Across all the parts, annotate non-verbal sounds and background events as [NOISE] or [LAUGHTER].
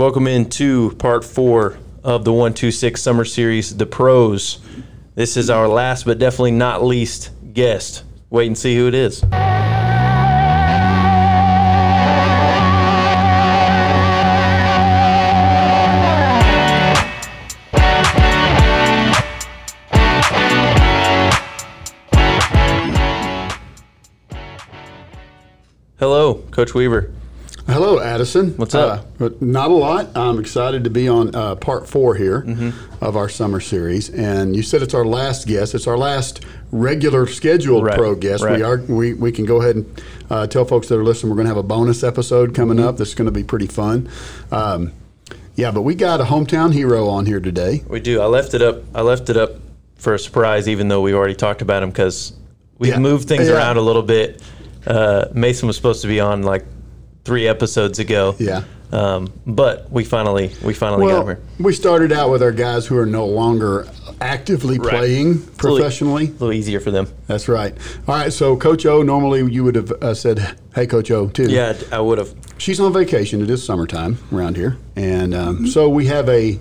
Welcome into part four of the 126 Summer Series, The Pros. This is our last but definitely not least guest. Wait and see who it is. Hello, Coach Weaver. Hello, Addison. What's up? Uh, not a lot. I'm excited to be on uh, part four here Mm-hmm. of our summer series. And you said it's our last guest. It's our last regular scheduled Right, pro guest. right. We are we, we can go ahead and uh, tell folks that are listening we're going to have a bonus episode coming Mm-hmm. up. That's going to be pretty fun. Um, yeah, but we got a hometown hero on here today. We do. I left it up. I left it up for a surprise, even though we already talked about him because we've Yeah. moved things Yeah. around a little bit. Uh, Mason was supposed to be on like three episodes ago. Yeah. Um, but we finally we finally got him here. we started out with our guys who are no longer actively Right. playing a little- professionally. A little easier for them. That's right. All right, so Coach O, normally you would have uh, said, "Hey, Coach O," too. Yeah, I would have. She's on vacation. It is summertime around here, and um, so we have a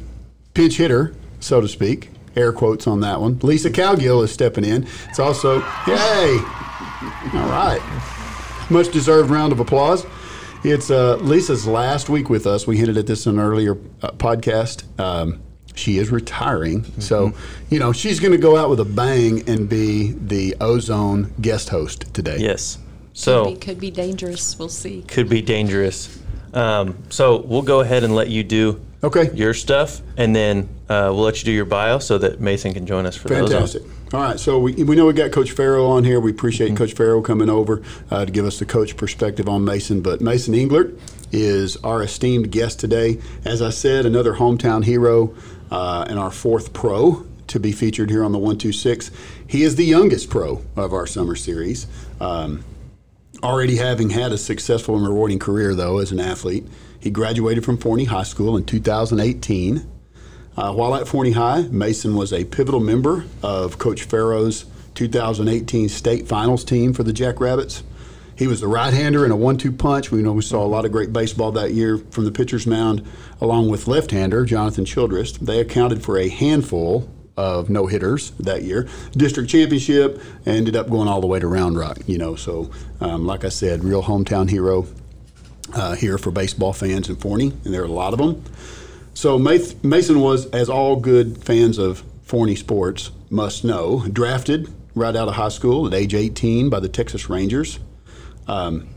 pinch hitter, so to speak. Air quotes on that one. Lisa Cowgill is stepping in. It's also, yay! All right, much deserved round of applause. It's uh, Lisa's last week with us. We hinted at this in an earlier uh, podcast. Um, she is retiring, so you know she's going to go out with a bang and be the Ozone guest host today. Yes. So Could be, could be dangerous. We'll see. could be dangerous. Um, so we'll go ahead and let you do Okay. your stuff, and then uh, we'll let you do your bio so that Mason can join us for those. Fantastic. All right, so we, we know we got Coach Farrow on here. We appreciate Coach Farrow coming over uh, to give us the coach perspective on Mason. But Mason Englert is our esteemed guest today. As I said, another hometown hero uh, and our fourth pro to be featured here on the 126. He is the youngest pro of our summer series. Um, already having had a successful and rewarding career, though, as an athlete. He graduated from Forney High School in 2018. Uh, while at Forney High, Mason was a pivotal member of Coach Farrow's 2018 state finals team for the Jackrabbits. He was the right-hander in a one-two punch. We know we saw a lot of great baseball that year from the pitcher's mound, along with left-hander Jonathan Childress. They accounted for a handful of no hitters that year. District championship ended up going all the way to Round Rock. You know, so um, like I said, real hometown hero uh, here for baseball fans in Forney, and there are a lot of them. So Mason was, as all good fans of Forney sports must know, drafted right out of high school at age 18 by the Texas Rangers. Um,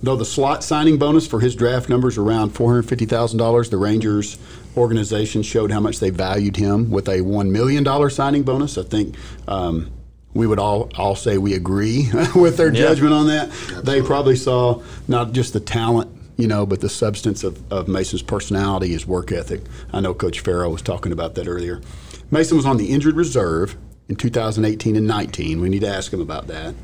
though the slot signing bonus for his draft numbers around $450,000, the Rangers organization showed how much they valued him with a $1 million signing bonus. I think um, we would all, all say we agree [LAUGHS] with their Yeah. judgment on that. They probably saw not just the talent, you know, but the substance of, of Mason's personality, his work ethic. I know Coach Farrow was talking about that earlier. Mason was on the injured reserve in 2018 and 19. We need to ask him about that.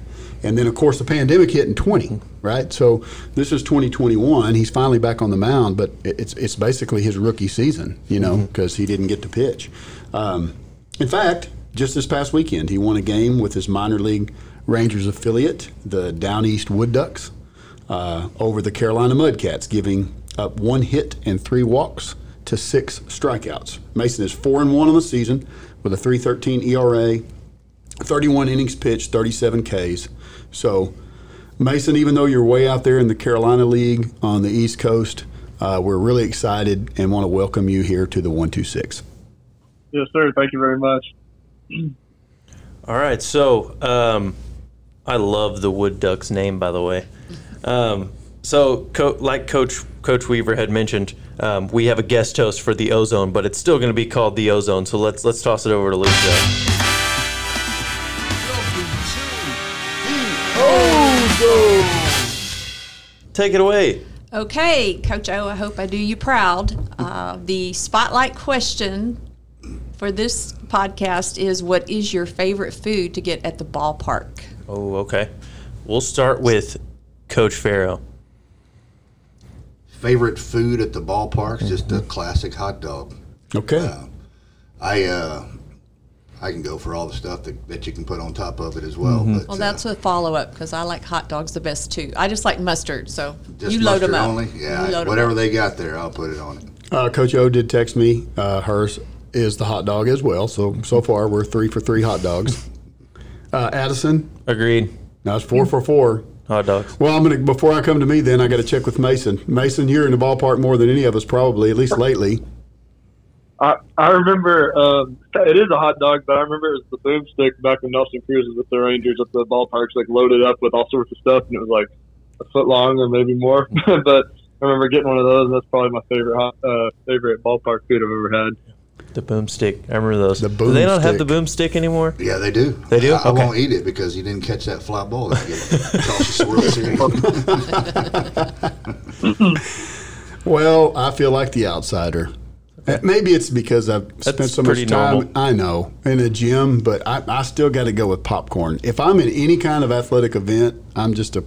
And then, of course, the pandemic hit in 20, right? So this is 2021. He's finally back on the mound, but it's it's basically his rookie season, you know, because he didn't get to pitch. Um, in fact, just this past weekend, he won a game with his minor league Rangers affiliate, the Down East Wood Ducks, uh, over the Carolina Mudcats, giving up one hit and three walks to six strikeouts. Mason is four and one on the season with a 3.13 ERA, 31 innings pitched, 37 Ks. So, Mason, even though you're way out there in the Carolina League on the East Coast, uh, we're really excited and want to welcome you here to the 126. Yes, sir. Thank you very much. All right, so um, I love the Wood Ducks name, by the way. Um, so, co- like Coach Coach Weaver had mentioned, um, we have a guest host for the Ozone, but it's still going to be called the Ozone. So let's let's toss it over to Lisa. Take it away. Okay, Coach O, I hope I do you proud. Uh, the spotlight question for this podcast is What is your favorite food to get at the ballpark? Oh, okay. We'll start with Coach Farrow. favorite food at the ballpark is just a classic hot dog. Okay. I uh, I can go for all the stuff that, that you can put on top of it as well. But, Well, that's uh, a follow up because I like hot dogs the best too. I just like mustard, so just you load them mustard up. only. Yeah, load 'em whatever up. they got there, I'll put it on it. Uh, Coach O did text me. Uh, hers is the hot dog as well. So so far we're three for three hot dogs. [LAUGHS] Uh, Addison, Agreed. now it's four for four. Hot dogs. Well, I'm gonna before I come to me, then I got to check with Mason. Mason, you're in the ballpark more than any of us, probably at least lately. I I remember um, it is a hot dog, but I remember it was the boomstick back when Nelson Cruz was with the Rangers at the ballparks, like loaded up with all sorts of stuff, and it was like a foot long or maybe more. [LAUGHS] but I remember getting one of those. and That's probably my favorite hot, uh, favorite ballpark food I've ever had. The boomstick. I remember those. The Do they not have the boomstick. anymore? Yeah, they do. They do? I, I Okay. won't eat it because you didn't catch that fly ball that game. Cost us the World Series. Well, I feel like the outsider. Maybe it's because I've spent so much time. normal. I know in a gym, but I, I still got to go with popcorn. If I'm in any kind of athletic event, I'm just a,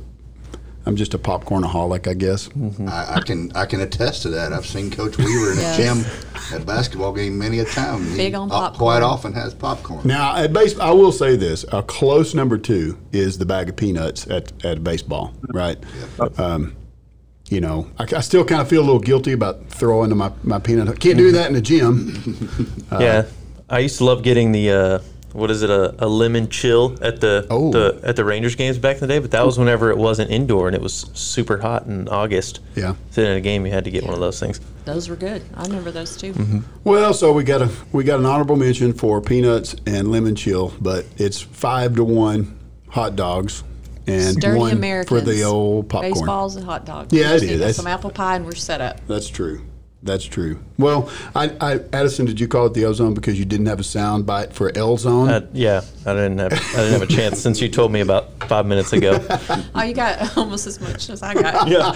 I'm just a popcornaholic, I guess. I, I can I can attest to that. I've seen Coach Weaver in Yes. a gym at a basketball game many a time. He Big on uh, popcorn. Quite often has popcorn. Now, at base, I will say this: a close number two is the bag of peanuts at at baseball, right? Um, you know, I, I still kind of feel a little guilty about throwing my my peanut. Can't do that in the gym. [LAUGHS] yeah. I used to love getting the uh, what is it a, a lemon chill at the, Oh. the at the Rangers games back in the day, but that was whenever it wasn't indoor and it was super hot in August. Yeah. Sitting in a game, you had to get one of those things. Those were good. I remember those too. Mm-hmm. Well, so we got a we got an honorable mention for peanuts and lemon chill, but it's five to one hot dogs and Sturdy one Americans. for the old popcorn. Baseballs and hot dogs. Yeah, it is. Some apple pie and we're set up. That's true. That's true. Well, I, I, Addison, did you call it the ozone because you didn't have a sound bite for L zone? Uh, yeah, I didn't have I didn't have a chance since you told me about five minutes ago. [LAUGHS] Oh, you got almost as much as I got. [LAUGHS] yeah.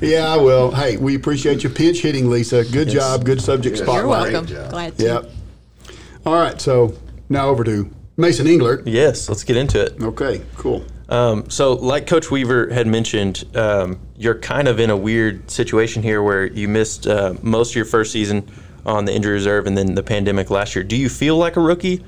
Yeah, well, hey, we appreciate your pinch hitting, Lisa. Good Yes. job. Good subject You're You're welcome. Glad to. Yep. All right, so now over to Mason Englert. Yes, let's get into it. Okay, cool. Um, so, like Coach Weaver had mentioned, um, you're kind of in a weird situation here where you missed uh, most of your first season on the injury reserve and then the pandemic last year. Do you feel like a rookie?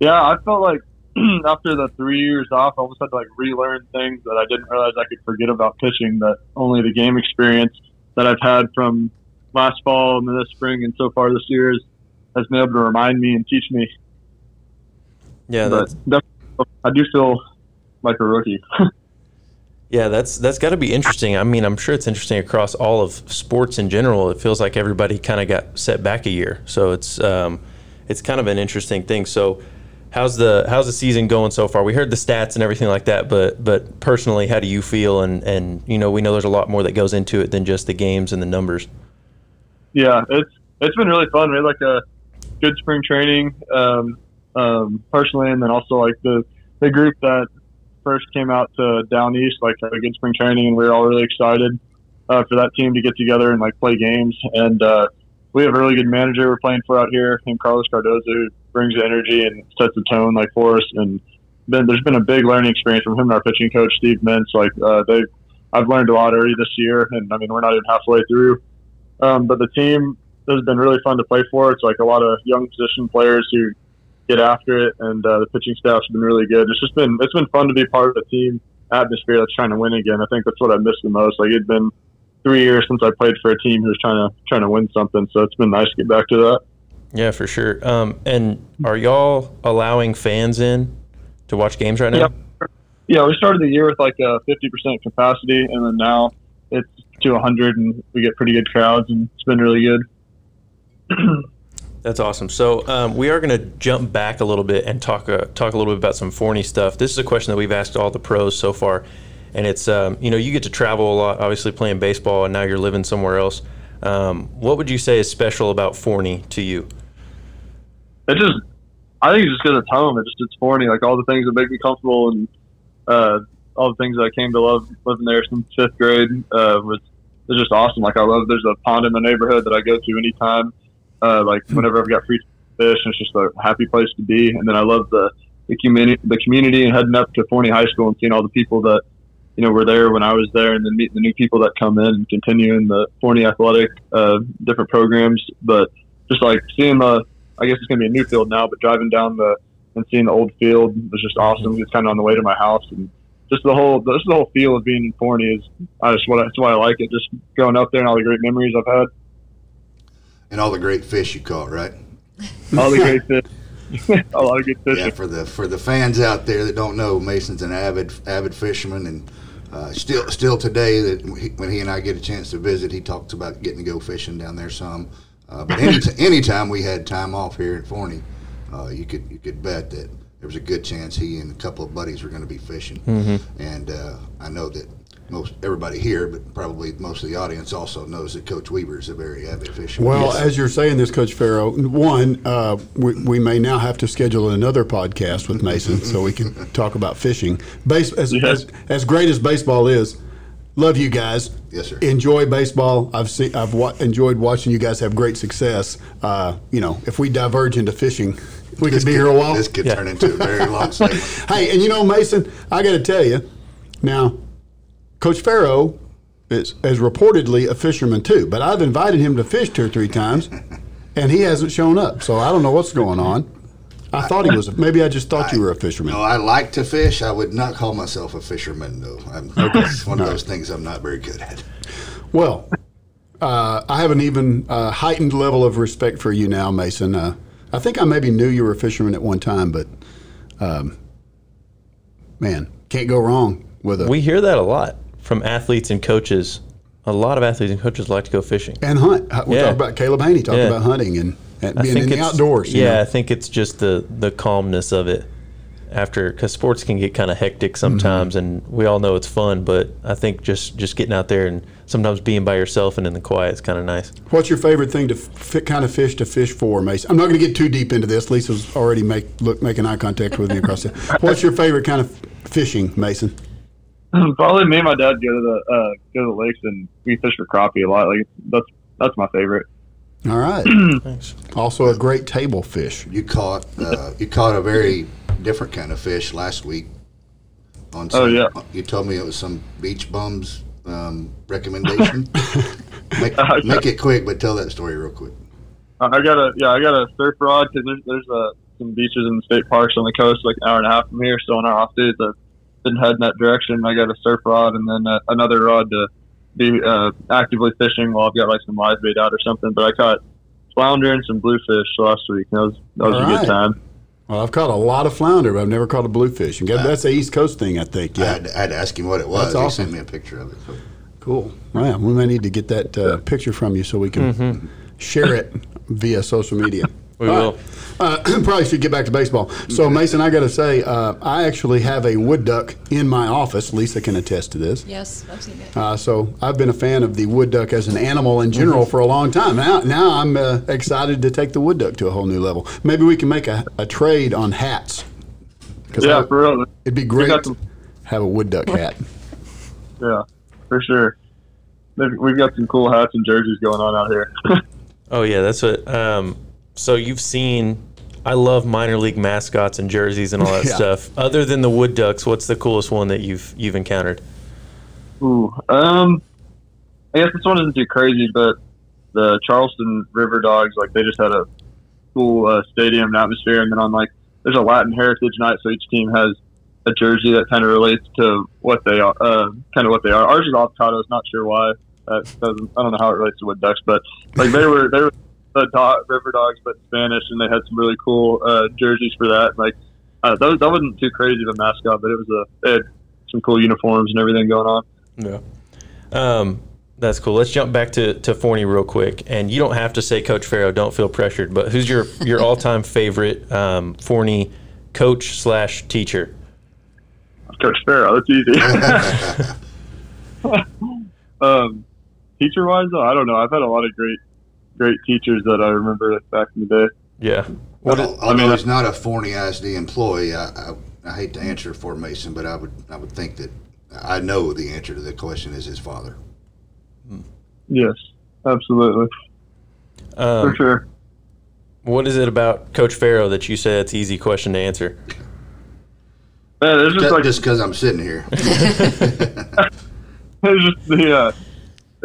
Yeah, I felt like [CLEARS THROAT] after the three years off, I almost had to like relearn things that I didn't realize I could forget about pitching. That only the game experience that I've had from last fall and this spring and so far this year has, been able to remind me and teach me. Yeah, But that's, definitely, I do feel like a rookie. [LAUGHS] yeah, that's that's got to be interesting. I mean, I'm sure it's interesting across all of sports in general. It feels like everybody kind of got set back a year, so it's um, it's kind of an interesting thing. So. How's the how's the season going so far? We heard the stats and everything like that, but but personally, how do you feel? And and you know, we know there's a lot more that goes into it than just the games and the numbers. Yeah, it's it's been really fun. We had like a good spring training, um, um, personally, and then also like the the group that first came out to down east, like had a good spring training, and we were all really excited uh, for that team to get together and like play games. And uh, we have a really good manager we're playing for out here, named Carlos Cardoza, who brings the energy and sets the tone like for us. And then there's been a big learning experience from him and our pitching coach Steve Mintz. Like uh, they, I've learned a lot already this year, and I mean we're not even halfway through. Um, but the team has been really fun to play for. It's like a lot of young position players who get after it, and uh, the pitching staff's been really good. It's just been it's been fun to be part of a team atmosphere that's trying to win again. I think that's what I missed the most. Like it'd been three years since I played for a team who's trying to trying to win something, so it's been nice to get back to that. Yeah, for sure. Um, and are y'all allowing fans in to watch games right now? Yep. Yeah, we started the year with like a 50% capacity, and then now it's to 100, and we get pretty good crowds, and it's been really good. [CLEARS THROAT] That's awesome. So um, we are going to jump back a little bit and talk uh, talk a little bit about some Forney stuff. This is a question that we've asked all the pros so far, and it's um, you know you get to travel a lot, obviously playing baseball, and now you're living somewhere else. Um, what would you say is special about Forney to you? It just, I think it's just because it's home. It just it's Forney, like all the things that make me comfortable, and uh, all the things that I came to love living there since fifth grade uh, was it's just awesome. Like I love there's a pond in the neighborhood that I go to anytime. Uh, like whenever I've got free fish, and it's just a happy place to be. And then I love the the community, the community, and heading up to Forney High School and seeing all the people that you know were there when I was there, and then meeting the new people that come in and continuing the Forney athletic uh, different programs. But just like seeing the, I guess it's gonna be a new field now, but driving down the and seeing the old field was just awesome. It's kind of on the way to my house, and just the whole just the whole feel of being in Forney is I just what that's why I like it. Just going up there and all the great memories I've had, And all the great fish you caught, right? all the great fish, [LAUGHS] a lot of good fishing. Yeah, for the for the fans out there that don't know, Mason's an avid avid fisherman, and uh, still still today that he, when he and I get a chance to visit, he talks about getting to go fishing down there some. Uh, but any [LAUGHS] anytime we had time off here in Forney, uh, you could you could bet that there was a good chance he and a couple of buddies were going to be fishing. And uh, I know that most everybody here, but probably most of the audience also knows that Coach Weaver is a very avid fisherman. Well, as you're saying this, Coach Farrow, one, uh, we, we may now have to schedule another podcast with Mason so we can [LAUGHS] talk about fishing. Base, as, Yes. as, as great as baseball is, love you guys. Yes, sir. Enjoy baseball. I've seen, I've wa- enjoyed watching you guys have great success. Uh, you know, if we diverge into fishing, we could be here a while. This could Yeah. turn into a very long [LAUGHS] segment. Hey, and you know, Mason, I got to tell you, now, Coach Farrow is, is reportedly a fisherman too, but I've invited him to fish two or three times, and he hasn't shown up. So I don't know what's going on. I thought he was. Maybe I just thought you were a fisherman. No, I like to fish. I would not call myself a fisherman, though. I'm, [LAUGHS] It's one of those things I'm not very good at. Well, uh, I have an even uh, heightened level of respect for you now, Mason. Uh, I think I maybe knew you were a fisherman at one time, but um, man, can't go wrong with a We hear that a lot from athletes and coaches. A lot of athletes and coaches like to go fishing. and hunt. We Yeah. talk about Caleb Haney talking Yeah. about hunting and, and being in the outdoors. you Yeah, know. I think it's just the the calmness of it after because sports can get kind of hectic sometimes, Mm-hmm. and we all know it's fun. But I think just just getting out there and sometimes being by yourself and in the quiet is kind of nice. What's your favorite thing to f- kind of fish to fish for, Mason? I'm not going to get too deep into this. Lisa's already make look making eye contact with me across the. [LAUGHS] What's your favorite kind of fishing, Mason? [LAUGHS] Probably me and my dad go to the uh, go to the lakes and we fish for crappie a lot. Like that's that's my favorite. All right. [CLEARS THROAT] Thanks. also a great table fish. You caught uh, you caught a very different kind of fish last week. On some, Oh, yeah. You told me it was some beach bums um, recommendation. [LAUGHS] make, Uh, make it quick, but tell that story real quick. I I got a yeah, I got a surf rod because there's there's uh, some beaches in the state parks on the coast like an hour and a half from here. So on our off days, I've been heading that direction. I got a surf rod and then uh, another rod to be uh, actively fishing while I've got like some live bait out or something. But I caught flounder and some bluefish last week. That was that was All a right. good time. Well, I've caught a lot of flounder, but I've never caught a bluefish. And that's a East Coast thing, I think. I, Yeah. had to, I had to ask him what it was. That's he awesome. sent me a picture of it. So. Cool. Well, we may need to get that uh, picture from you so we can share it via social media. [LAUGHS] We All will. right. Uh, [CLEARS THROAT] probably should get back to baseball. So, Mason, I got to say, uh, I actually have a wood duck in my office. Lisa can attest to this. Yes, I've seen it. Uh, so I've been a fan of the wood duck as an animal in general for a long time. Now, now I'm uh, excited to take the wood duck to a whole new level. Maybe we can make a, a trade on hats. Yeah, I- for real. it'd be great to have a wood duck hat. [LAUGHS] Yeah, for sure. We've got some cool hats and jerseys going on out here. [LAUGHS] Oh yeah, that's what. Um, so you've seen. I love minor league mascots and jerseys and all that [LAUGHS] Yeah. stuff. Other than the wood ducks, what's the coolest one that you've you've encountered? Ooh, um, I guess this one isn't too crazy, but the Charleston River Dogs, like they just had a cool uh, stadium and atmosphere, and then on like there's a Latin Heritage Night, so each team has a jersey that kind of relates to what they are, uh, kind of what they are. Ours is avocados, not sure why. That doesn't, I don't know how it relates to wood ducks, but like they were they were the dog, River Dogs, but Spanish, and they had some really cool uh, jerseys for that. Like uh, that, was, that wasn't too crazy of a mascot, but it was a they had some cool uniforms and everything going on. Yeah. Um, that's cool. Let's jump back to, to Forney real quick. And you don't have to say Coach Farrow. Don't feel pressured. But who's your, your [LAUGHS] all time favorite um, Forney coach slash teacher? Coach Farrow. That's easy. [LAUGHS] [LAUGHS] um, teacher wise, though, I don't know. I've had a lot of great, great teachers that I remember back in the day. Yeah. Well, What- although mean, he's not a Forney ISD employee, I, I, I hate to answer for Mason, but I would I would think that I know the answer to the question is his father. Yes, absolutely, for um, sure. what is it about Coach Farrow that you say it's an easy question to answer? Man, it's just Just like just because I'm sitting here. [LAUGHS] it was just the uh,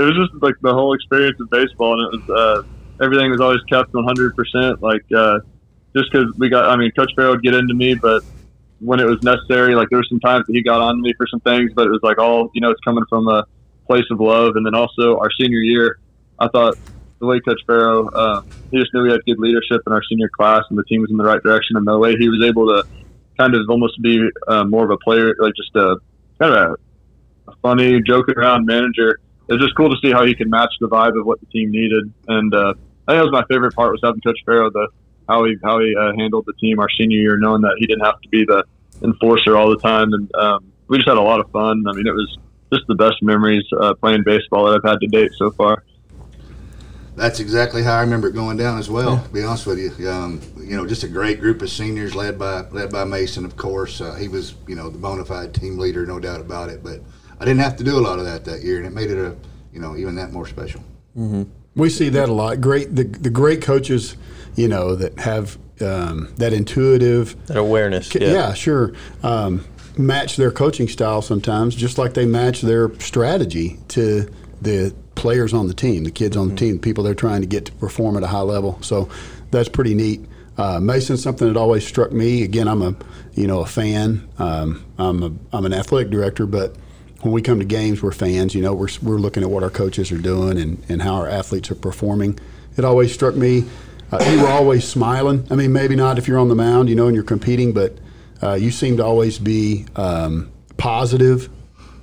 it was just like the whole experience of baseball, and it was uh, everything was always kept 100. percent Like uh, just because we got, I mean, Coach Farrow would get into me, but when it was necessary. Like there were some times that he got on me for some things, but it was like all you know, it's coming from a place of love. And then also our senior year, I thought the way Coach Farrow, uh, he just knew we had good leadership in our senior class, and the team was in the right direction. And the way he was able to kind of almost be uh, more of a player, like just a kind of a, a funny, joking around manager. It was just cool to see how he could match the vibe of what the team needed. And uh, I think that was my favorite part was having Coach Farrow, the how he how he uh, handled the team our senior year, knowing that he didn't have to be the enforcer all the time, and um, we just had a lot of fun. I mean, it was just the best memories uh, playing baseball that I've had to date so far. That's exactly how I remember it going down as well. To be honest with you, um, you know, just a great group of seniors led by led by Mason, of course. Uh, he was, you know, the bona fide team leader, no doubt about it. But I didn't have to do a lot of that that year, and it made it a, you know, even that more special. Mm-hmm. We see that a lot. Great, the the great coaches, you know, that have um, that intuitive that awareness. Yeah, yeah sure. Um, match their coaching style sometimes, just like they match their strategy to the players on the team, the kids on the mm-hmm. team, people they're trying to get to perform at a high level. So that's pretty neat. Uh, Mason, something that always struck me. Again, I'm a you know a fan. Um, I'm a I'm an athletic director, but when we come to games, we're fans. You know, we're we're looking at what our coaches are doing and, and how our athletes are performing. It always struck me. Uh, you were always smiling. I mean, maybe not if you're on the mound, you know, and you're competing, but uh, you seem to always be um, positive.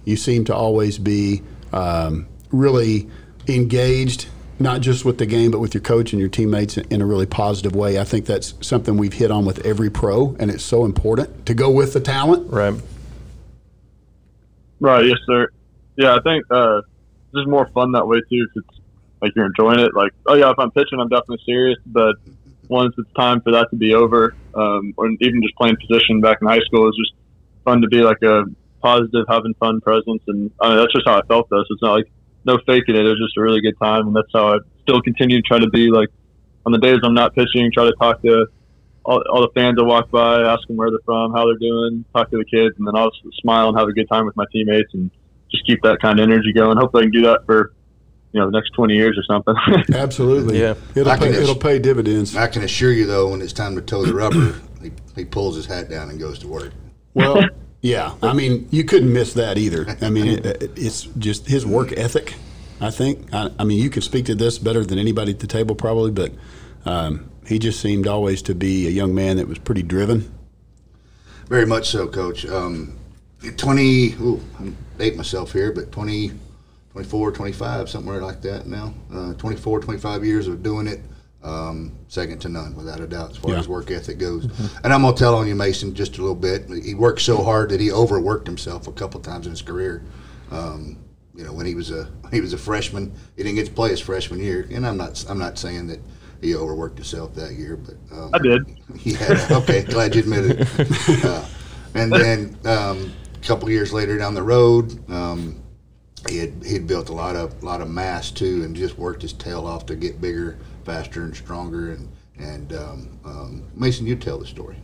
You seem to always be um, really engaged, not just with the game, but with your coach and your teammates in a really positive way. I think that's something we've hit on with every pro, and it's so important to go with the talent. Right. Right. Yes, sir. Yeah, I think uh, it's just more fun that way too. If it's like you're enjoying it. Like, oh yeah, if I'm pitching, I'm definitely serious. But once it's time for that to be over, um, or even just playing position back in high school, is just fun to be like a positive, having fun presence. And I mean, that's just how I felt. Though, so it's not like no faking it. It was just a really good time, and that's how I still continue to try to be. Like on the days I'm not pitching, try to talk to all, all the fans will walk by, ask them where they're from, how they're doing, talk to the kids, and then I'll smile and have a good time with my teammates, and just keep that kind of energy going. Hopefully, I can do that for you know the next 20 years or something. [LAUGHS] Absolutely, yeah. It'll pay, it'll pay dividends. I can assure you, though, when it's time to toe the rubber, [CLEARS THROAT] he, he pulls his hat down and goes to work. Well. [LAUGHS] Yeah, I mean, you couldn't miss that either. I mean, it, it's just his work ethic. I think. I, I, mean, you could speak to this better than anybody at the table, probably, but um, he just seemed always to be a young man that was pretty driven. Very much so, Coach. Um, 20, ooh, I'm dating myself here, but 20, 24, 25, somewhere like that now. Uh, 24, 25 years of doing it. Um, second to none, without a doubt, as far yeah. as work ethic goes. Mm-hmm. And I'm gonna tell on you, Mason, just a little bit. He worked so hard that he overworked himself a couple times in his career. Um, you know, when he was a he was a freshman, he didn't get to play his freshman year. And I'm not I'm not saying that he overworked himself that year, but um, I did. He had okay, glad you admitted it. [LAUGHS] Uh, and then um, a couple years later down the road, um, he had he had built a lot of lot of mass too, and just worked his tail off to get bigger, faster, and stronger. And and um, um, Mason, you tell the story.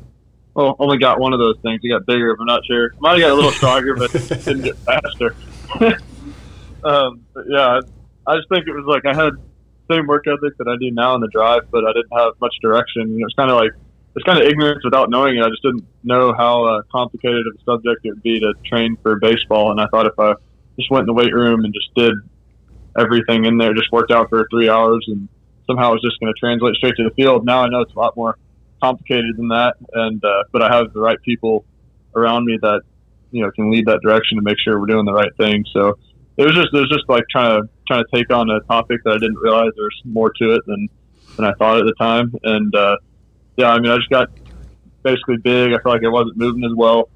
Well, only got one of those things. He got bigger. If I'm not sure. Might have got a little stronger, but didn't get faster. [LAUGHS] um, yeah, I just think it was like I had same work ethic that I do now in the drive, but I didn't have much direction. It was kind of like it's kind of ignorance without knowing it. I just didn't know how uh, complicated of a subject it would be to train for baseball, and I thought if I just went in the weight room and just did everything in there, just worked out for three hours, and somehow it was just going to translate straight to the field. Now I know it's a lot more complicated than that, and uh, but I have the right people around me that you know can lead that direction to make sure we're doing the right thing. So it was just it was just like trying to trying to take on a topic that I didn't realize there's more to it than than I thought at the time. And uh, yeah, I mean, I just got basically big. I felt like I wasn't moving as well.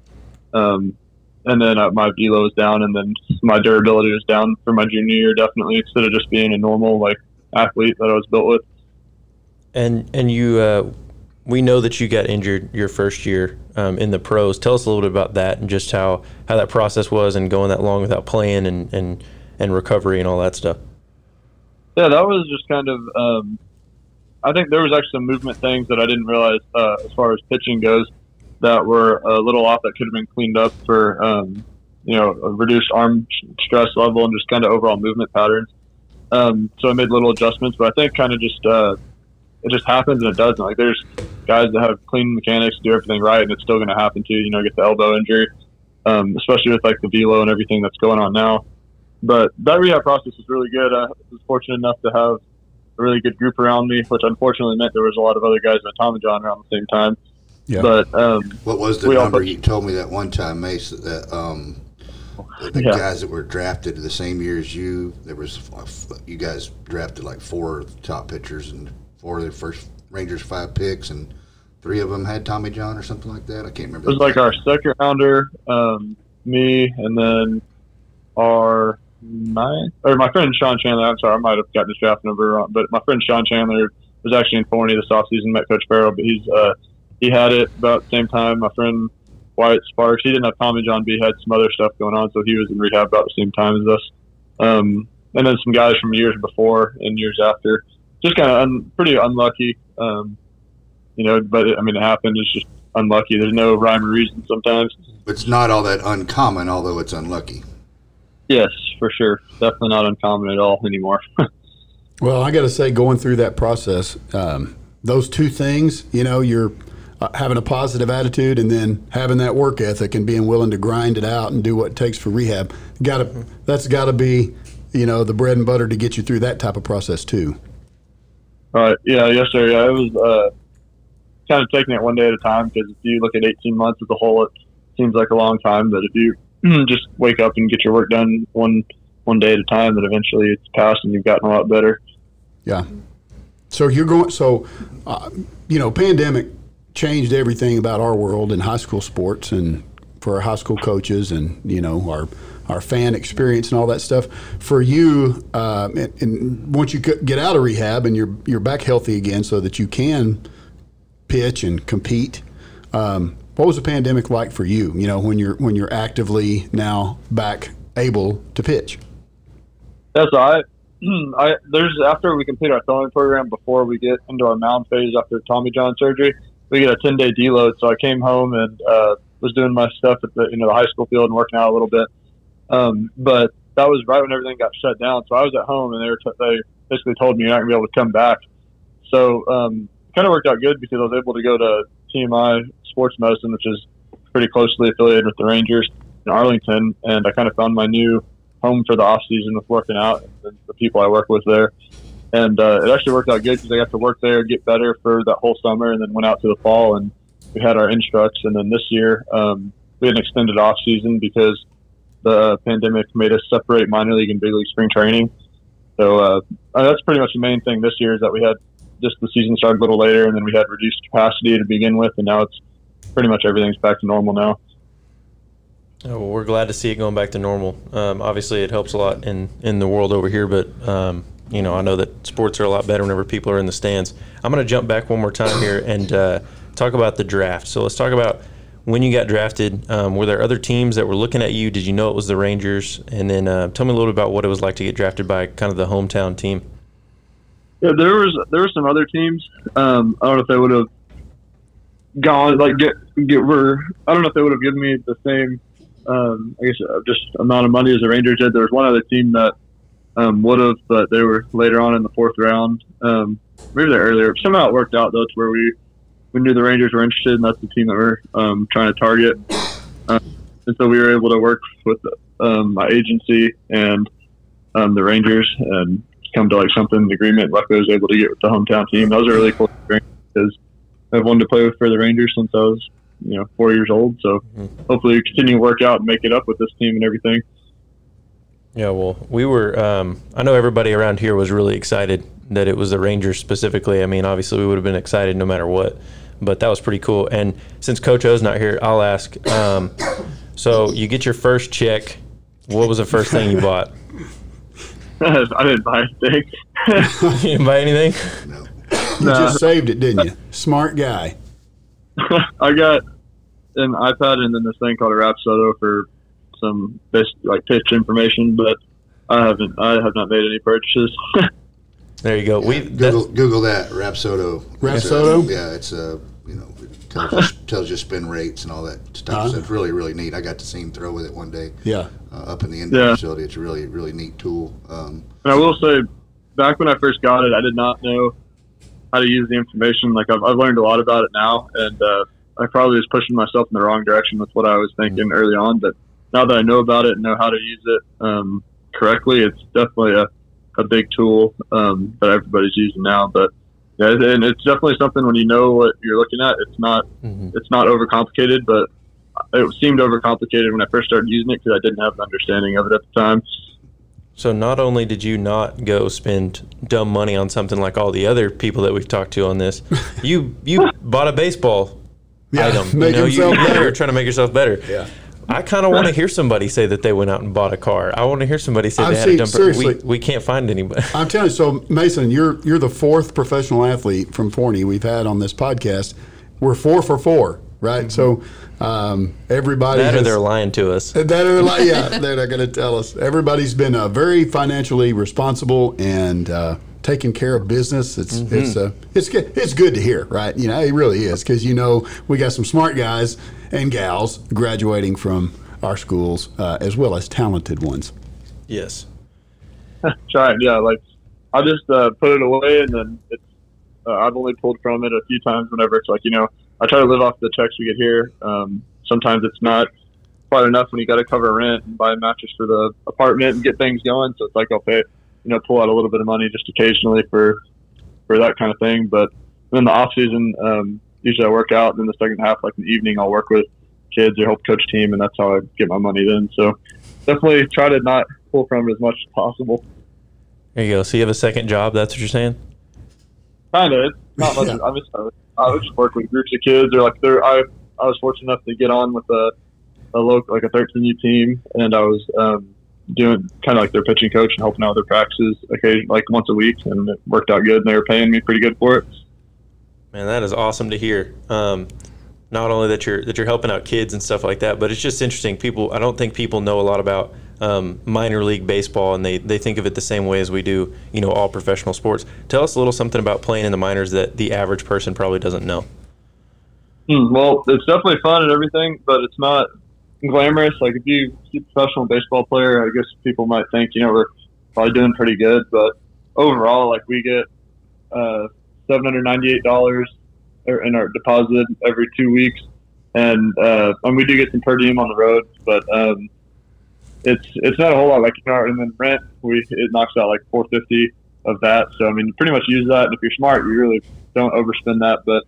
Um, and then uh, my velo was down, and then my durability was down for my junior year, definitely instead of just being a normal like athlete that I was built with. And and you, uh, we know that you got injured your first year um, in the pros. Tell us a little bit about that and just how, how that process was and going that long without playing and, and, and recovery and all that stuff. Yeah, that was just kind of. Um, I think there was actually some movement things that I didn't realize uh, as far as pitching goes that were a little off that could have been cleaned up for um, you know a reduced arm stress level and just kind of overall movement patterns. Um, so I made little adjustments, but I think kind of just uh, it just happens and it doesn't. Like there's guys that have clean mechanics, do everything right, and it's still going to happen to you. You know, get the elbow injury, um, especially with like the velo and everything that's going on now. But that rehab process was really good. I was fortunate enough to have a really good group around me, which unfortunately meant there was a lot of other guys at Tommy John around the same time. Yeah. But um, What was the We all number put- you told me that one time, Mace? That um, the, the Yeah. guys that were drafted the same year as you, there was you guys drafted like four top pitchers and four of the first Rangers five picks, and three of them had Tommy John or something like that. I can't remember. it was like our second rounder, um, me, and then our nine or my friend Sean Chandler. I'm sorry, I might have gotten his draft number wrong, but my friend Sean Chandler was actually in Forney this offseason, met Coach Farrow, but he's uh, he had it about the same time. My friend Wyatt Sparks, he didn't have Tommy John B, had some other stuff going on, so he was in rehab about the same time as us. Um, and then some guys from years before and years after. Just kind of un- pretty unlucky, um, you know. But it, I mean, it happened. It's just unlucky. There's no rhyme or reason sometimes. it's not all that uncommon, although it's unlucky. Yes, for sure. Definitely not uncommon at all anymore. [LAUGHS] Well, I got to say, going through that process, um, those two things, you know, you're uh, having a positive attitude and then having that work ethic and being willing to grind it out and do what it takes for rehab. Got to that's got to be, you know, the bread and butter to get you through that type of process too. All right. Yeah. Yes, sir. Yeah. It was uh, kind of taking it one day at a time because if you look at 18 months as a whole, it seems like a long time. But if you just wake up and get your work done one one day at a time, then eventually it's passed and you've gotten a lot better. Yeah. So you're going. So, uh, you know, pandemic changed everything about our world in high school sports and for our high school coaches and you know our our fan experience and all that stuff. For you, uh, and, and once you get out of rehab and you're you're back healthy again, so that you can pitch and compete. Um, what was the pandemic like for you? You know, when you're when you're actively now back able to pitch. So [CLEARS THROAT] I, I there's after we complete our throwing program before we get into our mound phase after Tommy John surgery, we get a 10 day deload. So I came home and uh, was doing my stuff at the you know the high school field and working out a little bit. Um, but that was right when everything got shut down. So I was at home and they were t- they basically told me you're not gonna be able to come back. So um, kind of worked out good because I was able to go to TMI Sports Medicine, which is pretty closely affiliated with the Rangers in Arlington, and I kind of found my new home for the off season with working out and the people I work with there. And uh, it actually worked out good because I got to work there, get better for that whole summer, and then went out to the fall and we had our instructs. And then this year um, we had an extended off season because the pandemic made us separate minor league and big league spring training. So uh, uh, that's pretty much the main thing this year is that we had just the season started a little later, and then we had reduced capacity to begin with, and now it's pretty much everything's back to normal now. Oh, well, we're glad to see it going back to normal. Um, obviously, it helps a lot in, in the world over here, but um, you know, I know that sports are a lot better whenever people are in the stands. I'm going to jump back one more time here and uh, talk about the draft. So let's talk about when you got drafted. Um, were there other teams that were looking at you? Did you know it was the Rangers? And then uh, tell me a little bit about what it was like to get drafted by kind of the hometown team. Yeah, there was there were some other teams. Um, I don't know if they would have gone like get get. I don't know if they would have given me the same. Um, I guess uh, just amount of money as the Rangers did. There was one other team that um, would have, but they were later on in the fourth round. Um, maybe they're earlier. Somehow it worked out though to where we we knew the Rangers were interested, and that's the team that we're um, trying to target. Um, and so we were able to work with um, my agency and um, the Rangers and come to like something an agreement. Luckily, I was able to get with the hometown team. That was a really cool experience because I've wanted to play with for the Rangers since I was you know four years old. So hopefully, we continue to work out and make it up with this team and everything. Yeah, well, we were. Um, I know everybody around here was really excited that it was the Rangers specifically. I mean, obviously, we would have been excited no matter what, but that was pretty cool. And since Coach O's not here, I'll ask. Um, [COUGHS] so you get your first check. What was the first thing you bought? [LAUGHS] [LAUGHS] I didn't buy anything. [LAUGHS] you didn't buy anything? No. You just saved it, didn't you? [LAUGHS] Smart guy. I got an iPad and then this thing called a Rapsodo for some basic like pitch information, but I haven't. I have not made any purchases. There you go. We Google, that, Google that Rapsodo. Rapsodo? Yeah, it's a you know it tells you, [LAUGHS] tells you spin rates and all that stuff. Uh-huh. So it's really really neat. I got to see him throw with it one day Yeah. uh, up in the indoor Yeah. facility. It's a really really neat tool. Um, And I will say, back when I first got it, I did not know how to use the information. Like I've, I've learned a lot about it now, and uh, I probably was pushing myself in the wrong direction with what I was thinking early on. But now that I know about it and know how to use it um, correctly, it's definitely a, a big tool um, that everybody's using now. But yeah, and it's definitely something when you know what you're looking at. It's not Mhm. it's not overcomplicated, but it seemed overcomplicated when I first started using it because I didn't have an understanding of it at the time. So not only did you not go spend dumb money on something like all the other people that we've talked to on this, [LAUGHS] you you bought a baseball Yeah, item. make you know, you, himself better. you're trying to make yourself better. Yeah. I kind of want to hear somebody say that they went out and bought a car. I want to hear somebody say I've they had a dumper. seriously. We, we can't find anybody. [LAUGHS] I'm telling you. So Mason, you're you're the fourth professional athlete from Forney we've had on this podcast. We're four for four, right? So um, everybody That or they're lying to us. That are like, yeah, [LAUGHS] they're not going to tell us. Everybody's been uh, very financially responsible and uh, taking care of business. It's it's uh, it's good. It's good to hear, right? You know, it really is because you know we got some smart guys and gals graduating from our schools uh, as well as talented ones. Yes. [LAUGHS] Try it, yeah. Like I just uh, put it away, and then it's uh, I've only pulled from it a few times. Whenever it's like you know, I try to live off the checks we get here. Um, sometimes it's not quite enough when you got to cover rent and buy a mattress for the apartment and get things going. So it's like I'll pay, you know, pull out a little bit of money just occasionally for for that kind of thing. But in the off season, um, usually I work out. And then the second half, like in the evening, I'll work with kids or help coach team, and that's how I get my money then. So definitely try to not pull from it as much as possible. There you go. So you have a second job. That's what you're saying. Kind of. It's not much. [LAUGHS] Yeah. I just I just work with groups of kids, or like there. I I was fortunate enough to get on with a a local like a 13U team, and I was um, doing kind of like their pitching coach and helping out their practices occasion like once a week, and it worked out good. And they were paying me pretty good for it. Man, that is awesome to hear. Um, not only that you're that you're helping out kids and stuff like that, but it's just interesting. People, I don't think people know a lot about um, minor league baseball, and they, they think of it the same way as we do, you know, all professional sports. Tell us a little something about playing in the minors that the average person probably doesn't know. Hmm, well, it's definitely fun and everything, but it's not glamorous. Like if you see a professional baseball player, I guess people might think you know we're probably doing pretty good, but overall, like we get uh, seven hundred ninety-eight dollars in our deposit every two weeks, and uh, and we do get some per diem on the road, but um, it's it's not a whole lot. Like you know, and then rent, we it knocks out like four fifty of that. So I mean, you pretty much use that, and if you're smart, you really don't overspend that, but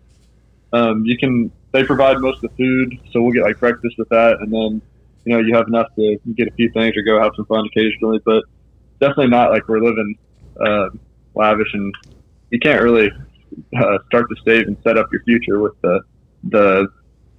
um, you can they provide most of the food so we'll get like breakfast with that and then you know you have enough to get a few things or go have some fun occasionally but definitely not like we're living uh, lavish and you can't really uh, start to save and set up your future with the the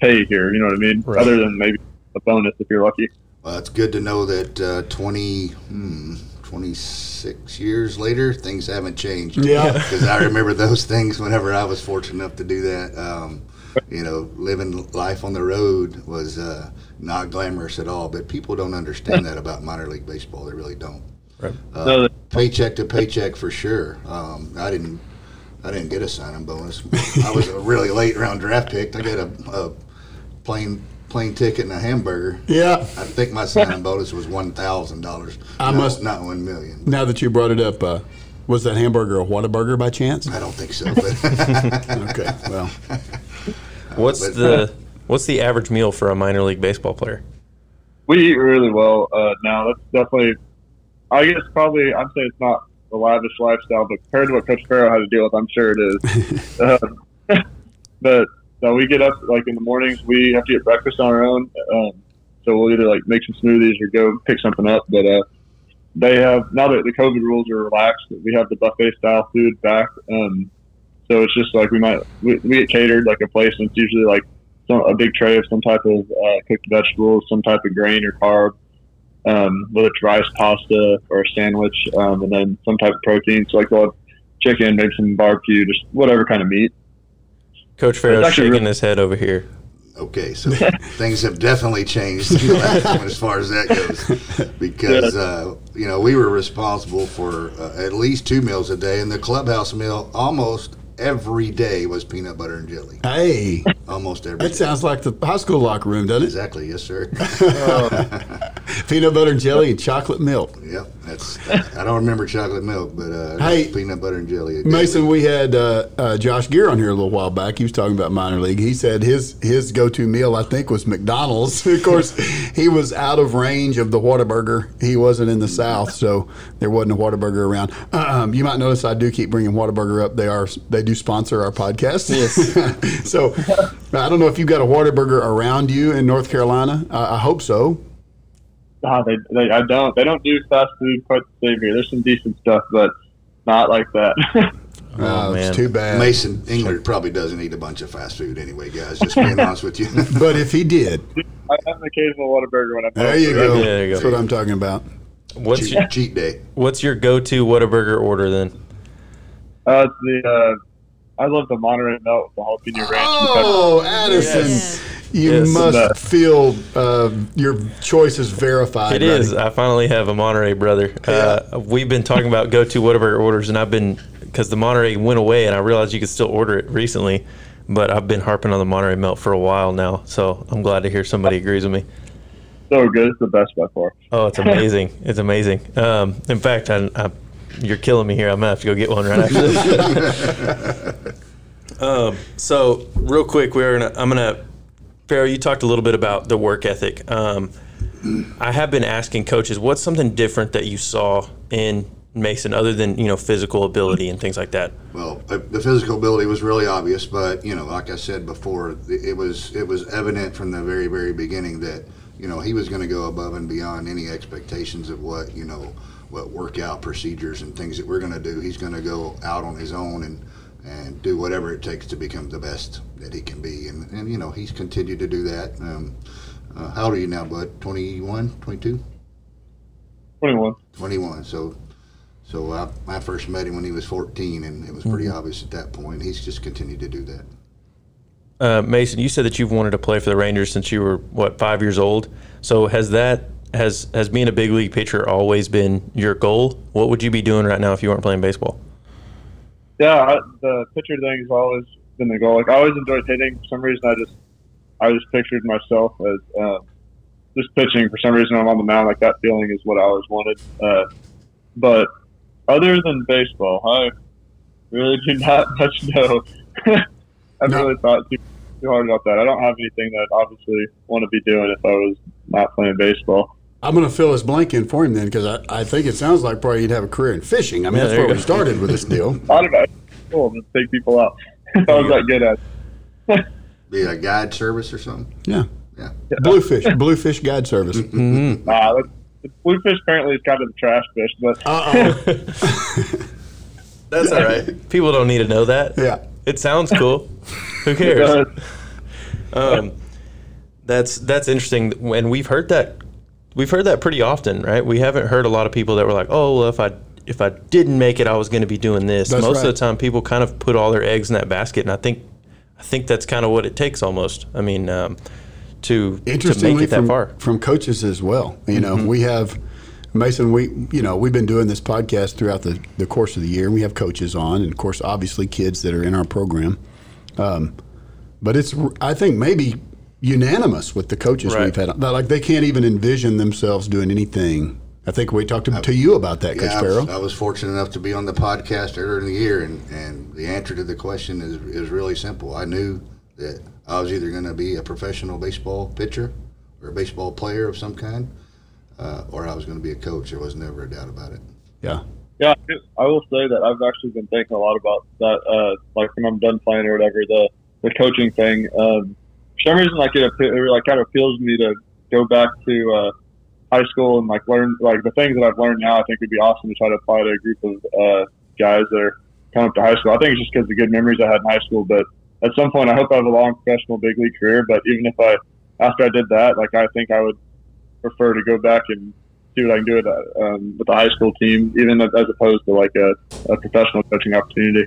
pay here you know what i mean Right. other than maybe a bonus if you're lucky Well, it's good to know that uh, 20, hmm, 26 years later, things haven't changed. Yeah. [LAUGHS] Because I remember those things whenever I was fortunate enough to do that. Um, you know, living life on the road was uh, not glamorous at all, but people don't understand that about minor league baseball. They really don't. Right. Uh, No, paycheck to paycheck for sure. Um, I didn't. I didn't get a signing bonus. I was a really late round draft pick. I got a, a plane plane ticket and a hamburger. Yeah. I think my signing bonus was one thousand dollars. I must- not one million. Now that you brought it up, uh, was that hamburger a Whataburger by chance? I don't think so. But [LAUGHS] Okay. Well, [LAUGHS] What's but- the what's the average meal for a minor league baseball player? we eat really well uh, now. That's definitely, I guess probably I'd say it's not a lavish lifestyle, but compared to what Coach Farrow had to deal with, I'm sure it is. [LAUGHS] uh, [LAUGHS] but no, we get up like in the mornings. We have to get breakfast on our own, um, so we'll either like make some smoothies or go pick something up. But uh, they have now that the COVID rules are relaxed, we have the buffet style food back. Um, so it's just like we might we, we get catered like a place, and it's usually like some, a big tray of some type of uh, cooked vegetables, some type of grain or carb, um, whether it's rice, pasta, or a sandwich, um, and then some type of protein. So like we'll have chicken, maybe some barbecue, just whatever kind of meat. Coach Farrow's actually shaking really- his head over here. okay, so [LAUGHS] things have definitely changed in the last one as far as that goes, [LAUGHS] because uh, you know we were responsible for uh, at least two meals a day, and the clubhouse meal almost every day was peanut butter and jelly. hey, Almost every. that day. sounds like the high school locker room, doesn't it? Exactly, yes, sir. [LAUGHS] peanut butter and jelly and chocolate milk. Yep, that's. I don't remember chocolate milk, but uh, Hey, peanut butter and jelly. Mason, we had uh, uh, Josh Gear on here a little while back. He was talking about minor league. He said his his go to meal, I think, was McDonald's. [LAUGHS] of course, he was out of range of the Whataburger. He wasn't in the South, so there wasn't a Whataburger around. Um, you might notice I do keep bringing Whataburger up. They are they do sponsor our podcast. Yes. [LAUGHS] so I don't know if you've got a Whataburger around you in North Carolina. Uh, I hope so. Ah, they, they, I don't. They don't do fast food quite the same here. There's some decent stuff, but not like that. [LAUGHS] Oh, man. it's too bad. Mason Englert probably doesn't eat a bunch of fast food anyway, guys. Just being [LAUGHS] honest with you. But if he did, I have an occasional Whataburger when I'm there you go. Yeah, there you go. That's what I'm talking about. What's cheat, your cheat day. What's your go-to Whataburger order then? Uh, it's the uh, I love the Monterey melt with the jalapeno ranch. Oh, Addison, Yes. you Yes. must Uh, feel uh, your choice is verified. It buddy. is. I finally have a Monterey brother. Uh, we've been talking about go-to Whataburger orders, and I've been because the Monterey went away, and I realized you could still order it recently. But I've been harping on the Monterey melt for a while now, so I'm glad to hear somebody agrees with me. So good. It's the best by far. Oh, it's amazing! [LAUGHS] it's amazing. Um, in fact, I, I, you're killing me here. I'm gonna have to go get one right after this. [LAUGHS] um, so, real quick, we're gonna. I'm gonna. Farrow, you talked a little bit about the work ethic. Um, I have been asking coaches, what's something different that you saw in Mason, other than you know physical ability and things like that? Well, the physical ability was really obvious, but you know, like I said before, it was it was evident from the very very beginning that you know he was going to go above and beyond any expectations of what you know what workout procedures and things that we're going to do. He's going to go out on his own and and do whatever it takes to become the best that he can be. And, and you know, he's continued to do that. Um, uh, how old are you now, bud? 21, 22? Twenty-one. 21. So, so I, I first met him when he was 14, and it was pretty obvious at that point. He's just continued to do that. Uh, Mason, you said that you've wanted to play for the Rangers since you were what five years old. So has that has has being a big league pitcher always been your goal? What would you be doing right now if you weren't playing baseball? Yeah, I, the pitcher thing has always been the goal. Like I always enjoyed hitting. For some reason, I just I just pictured myself as uh, just pitching. For some reason, I'm on the mound. Like that feeling is what I always wanted. Uh, but other than baseball, I really do not [LAUGHS] much know. [LAUGHS] I've No. really thought too, too hard about that. I don't have anything that I'd obviously want to be doing if I was not playing baseball. I'm going to fill his blank in for him then because I, I think it sounds like probably you'd have a career in fishing. I mean, Yeah, that's where we started with this deal. I don't know. Cool, to take people out. [LAUGHS] if I was that good at. Be a guide service or something. Yeah. Yeah. Bluefish, Bluefish Guide Service. [LAUGHS] Mm-hmm. Nah, that's, the bluefish apparently is kind of the trash fish, but Uh-oh. [LAUGHS] That's all right. People don't need to know that. Yeah. It sounds cool. Who cares? Um, that's that's interesting, and we've heard that we've heard that pretty often, right? We haven't heard a lot of people that were like, "Oh, well, if I if I didn't make it, I was going to be doing this." That's Most of the time, people kind of put all their eggs in that basket, and I think I think that's kind of what it takes, almost. I mean, um, to to make Interestingly, it that from, far. Mm-hmm. from coaches as well. You know, we have Mason. We you know we've been doing this podcast throughout the, the course of the year. and We have coaches on, and of course, obviously, kids that are in our program. Um, but it's I think maybe unanimous with the coaches Right. we've had. that, Like they can't even envision themselves doing anything. I think we talked to, to you about that, Coach Yeah, I Farrow. was, I was fortunate enough to be on the podcast earlier in the year, and, and the answer to the question is, is really simple. I knew that I was either going to be a professional baseball pitcher or a baseball player of some kind, uh, or I was going to be a coach. There was never a doubt about it. yeah. yeah, I will say that I've actually been thinking a lot about that. Uh, like when I'm done playing or whatever, the the coaching thing. Um, for some reason, like it, it like kind of appeals to me to go back to uh, high school and like learn like the things that I've learned now. I think would be awesome to try to apply to a group of uh, guys that are coming up to high school. I think it's just because of the good memories I had in high school. But at some point, I hope I have a long professional big league career. But even if I after I did that, like I think I would prefer to go back and see what I can do with, uh, um, with the high school team, even as as opposed to like a, a professional coaching opportunity.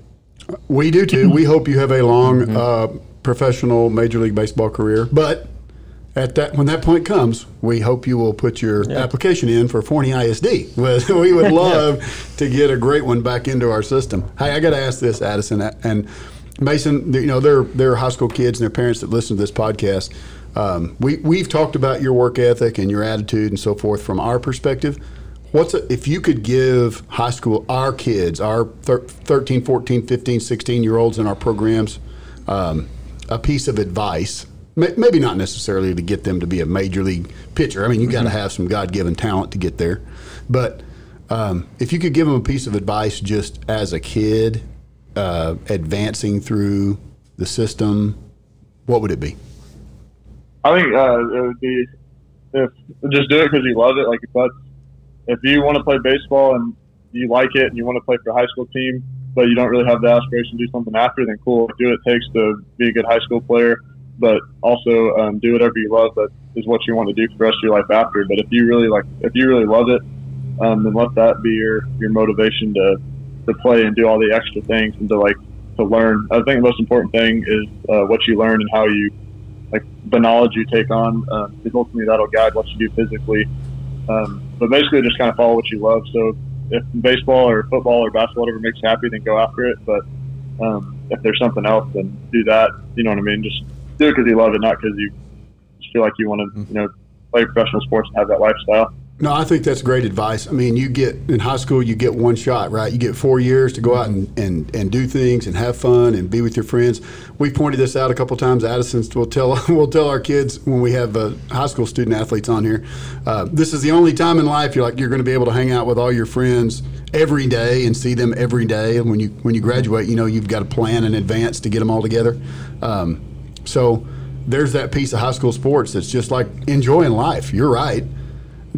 We do too. We hope you have a long uh, professional Major League Baseball career. But at that, when that point comes, we hope you will put your application in for Forney ISD. [LAUGHS] We would [LAUGHS] love to get a great one back into our system. Hey, I got to ask this, Addison, and Mason, you know, they're they're high school kids and their parents that listen to this podcast. Um, we we've talked about your work ethic and your attitude and so forth from our perspective. What's a, if you could give high school our kids, our thir- 13, 14, 15, 16 year olds in our programs, um, a piece of advice? Maybe not necessarily to get them to be a major league pitcher. I mean, you got to have some God given talent to get there. But um, if you could give them a piece of advice just as a kid, uh, advancing through the system, what would it be? I think uh, it would be if just do it because you love it. Like if that's if you want to play baseball and you like it and you want to play for a high school team, but you don't really have the aspiration to do something after, then cool. Do what it takes to be a good high school player, but also um, do whatever you love that is what you want to do for the rest of your life after. But if you really like, if you really love it, um, then let that be your your motivation to to play and do all the extra things and to like to learn. I think the most important thing is uh, what you learn and how you like the knowledge you take on. Uh, because ultimately that'll guide what you do physically. Um, but basically, just kind of follow what you love. So if baseball or football or basketball, whatever makes you happy, then go after it. But um, if there's something else, then do that. You know what I mean? Just do it because you love it, not because you just feel like you want to, you know, play professional sports and have that lifestyle. No, I think that's great advice. I mean, you get in high school, you get one shot, right? You get four years to go out and, and, and do things and have fun and be with your friends. We pointed this out a couple times. Addison's will tell [LAUGHS] we'll tell our kids when we have uh, high school student athletes on here. Uh, this is the only time in life you're like you're going to be able to hang out with all your friends every day and see them every day. And when you when you graduate, you know you've got a plan in advance to get them all together. Um, so there's that piece of high school sports that's just like enjoying life. You're right.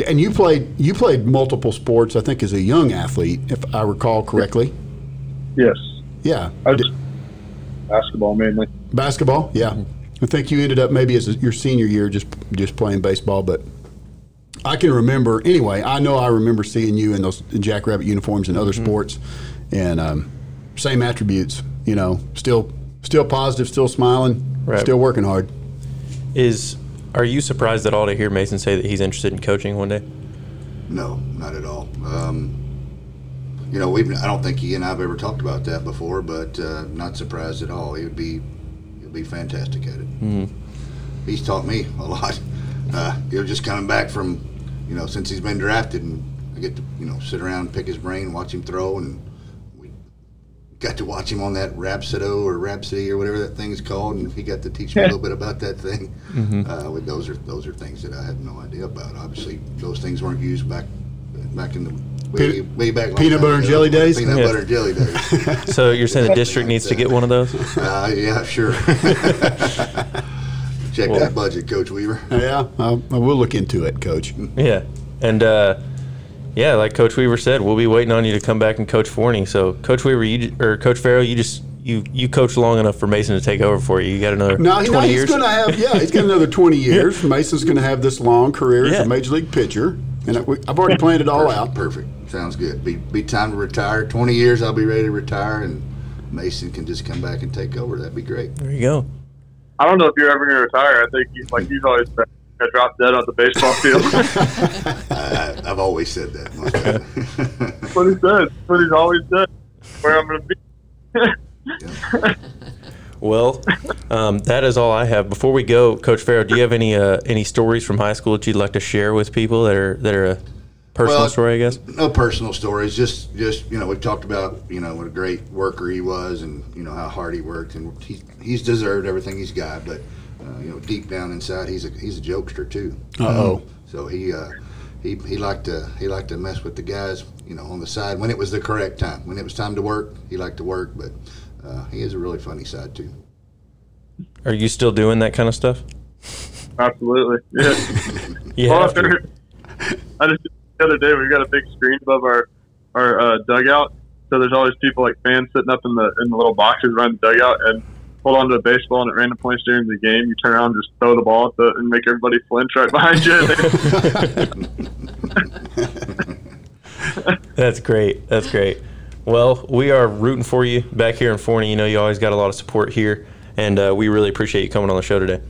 And you played you played multiple sports, I think, as a young athlete, if I recall correctly. Yes, Yeah, I just basketball mainly. basketball. Yeah, I think you ended up maybe as a, your senior year just just playing baseball, but I can remember anyway. I know I remember seeing you in those Jackrabbit uniforms and other sports, and um, same attributes. You know, still still positive, still smiling, Right. still working hard. Is are you surprised at all to hear Mason say that he's interested in coaching one day? No, not at all. Um, you know, we've, I don't think he and I've ever talked about that before, but uh, not surprised at all. He would be, he'd be fantastic at it. He's taught me a lot. Uh, you know, just coming back from, you know, since he's been drafted, and I get to, you know, sit around, and pick his brain, watch him throw, and got to watch him on that Rapsodo or Rhapsody or whatever that thing's called, and he got to teach me a [LAUGHS] little bit about that thing. Uh, with those are those are things that I had no idea about. Obviously, those things weren't used back back in the way, Peanut- way back. peanut time butter and jelly days? Peanut Yeah. butter and jelly days. [LAUGHS] So you're saying the district needs to get one of those? [LAUGHS] uh, yeah, sure. Check Well- that budget, Coach Weaver. Yeah, I, I will look into it, Coach. Yeah, and uh, yeah, like Coach Weaver said, we'll be waiting on you to come back and coach Forney. So Coach Weaver, you or Coach Farrow, you just you you coached long enough for Mason to take over for you. You got another No, he- no, twenty he's years. going to have yeah, he's got another twenty [LAUGHS] years. Mason's going to have this long career as a major league pitcher, and I, we- I've already planned it all Perfect, out. Perfect. Sounds good. Be be time to retire. Twenty years, I'll be ready to retire, and Mason can just come back and take over. That'd be great. there you go. I don't know if you're ever going to retire. I think, you, like you've always said, I dropped dead on the baseball field. I, [LAUGHS] I- [LAUGHS] I've always said that. my what he said. What he's always said. Where I'm going to be. [LAUGHS] Well, um, that is all I have. Before we go, Coach Farrow, do you have any uh, any stories from high school that you'd like to share with people that are that are a personal Well, story? I guess. no personal stories. Just, just you know, we've talked about you know what a great worker he was, and you know how hard he worked, and he, he's deserved everything he's got. But uh, you know, deep down inside, he's a he's a jokester too. Uh-oh. So he uh, he he liked to he liked to mess with the guys, you know, on the side when it was the correct time. When it was time to work, he liked to work, but uh, he has a really funny side too. Are you still doing that kind of stuff? Absolutely. [LAUGHS] Yeah. You Well, have to. after- I just the other day we got a big screen above our our uh, dugout, so there's always people like fans sitting up in the in the little boxes around the dugout and hold on to a baseball and at random points during the game you turn around and just throw the ball at the, and make everybody flinch right behind you. [LAUGHS] That's great. That's great. Well, we are rooting for you back here in Forney. You know, you always got a lot of support here, and uh, we really appreciate you coming on the show today.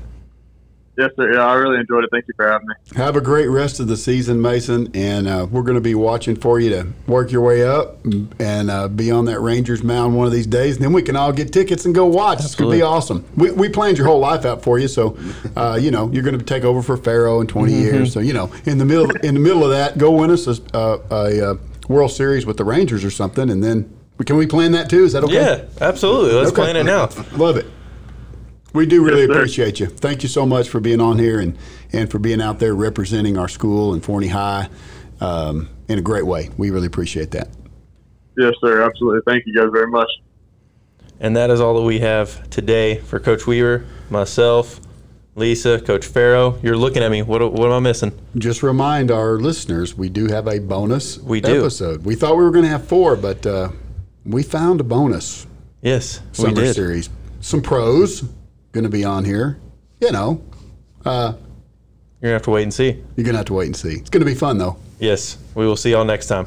Yes, sir. Yeah, I really enjoyed it. Thank you for having me. Have a great rest of the season, Mason, and uh, we're going to be watching for you to work your way up and uh, be on that Rangers mound one of these days. And then we can all get tickets and go watch. It's going to be awesome. We, we planned your whole life out for you, so uh, you know you're going to take over for Farrow in 20 Mm-hmm. years. So you know in the middle in the middle of that, go win us a, a, a, uh World Series with the Rangers or something, and then can we plan that too? Is that okay? Yeah, absolutely. Let's Okay. plan it now. Love it. We do really Yes, appreciate you. Thank you so much for being on here and, and for being out there representing our school and Forney High um, in a great way. We really appreciate that. Yes, sir. Absolutely. Thank you guys very much. And that is all that we have today for Coach Weaver, myself, Lisa, Coach Farrow. You're looking at me. What, what am I missing? Just remind our listeners we do have a bonus We do. episode. We thought we were going to have four, but uh, we found a bonus Yes, summer we did. series. Some pros going to be on here. You know, uh, You're going to have to wait and see. you're going to have to wait and see. It's going to be fun, though. Yes, we will see y'all next time.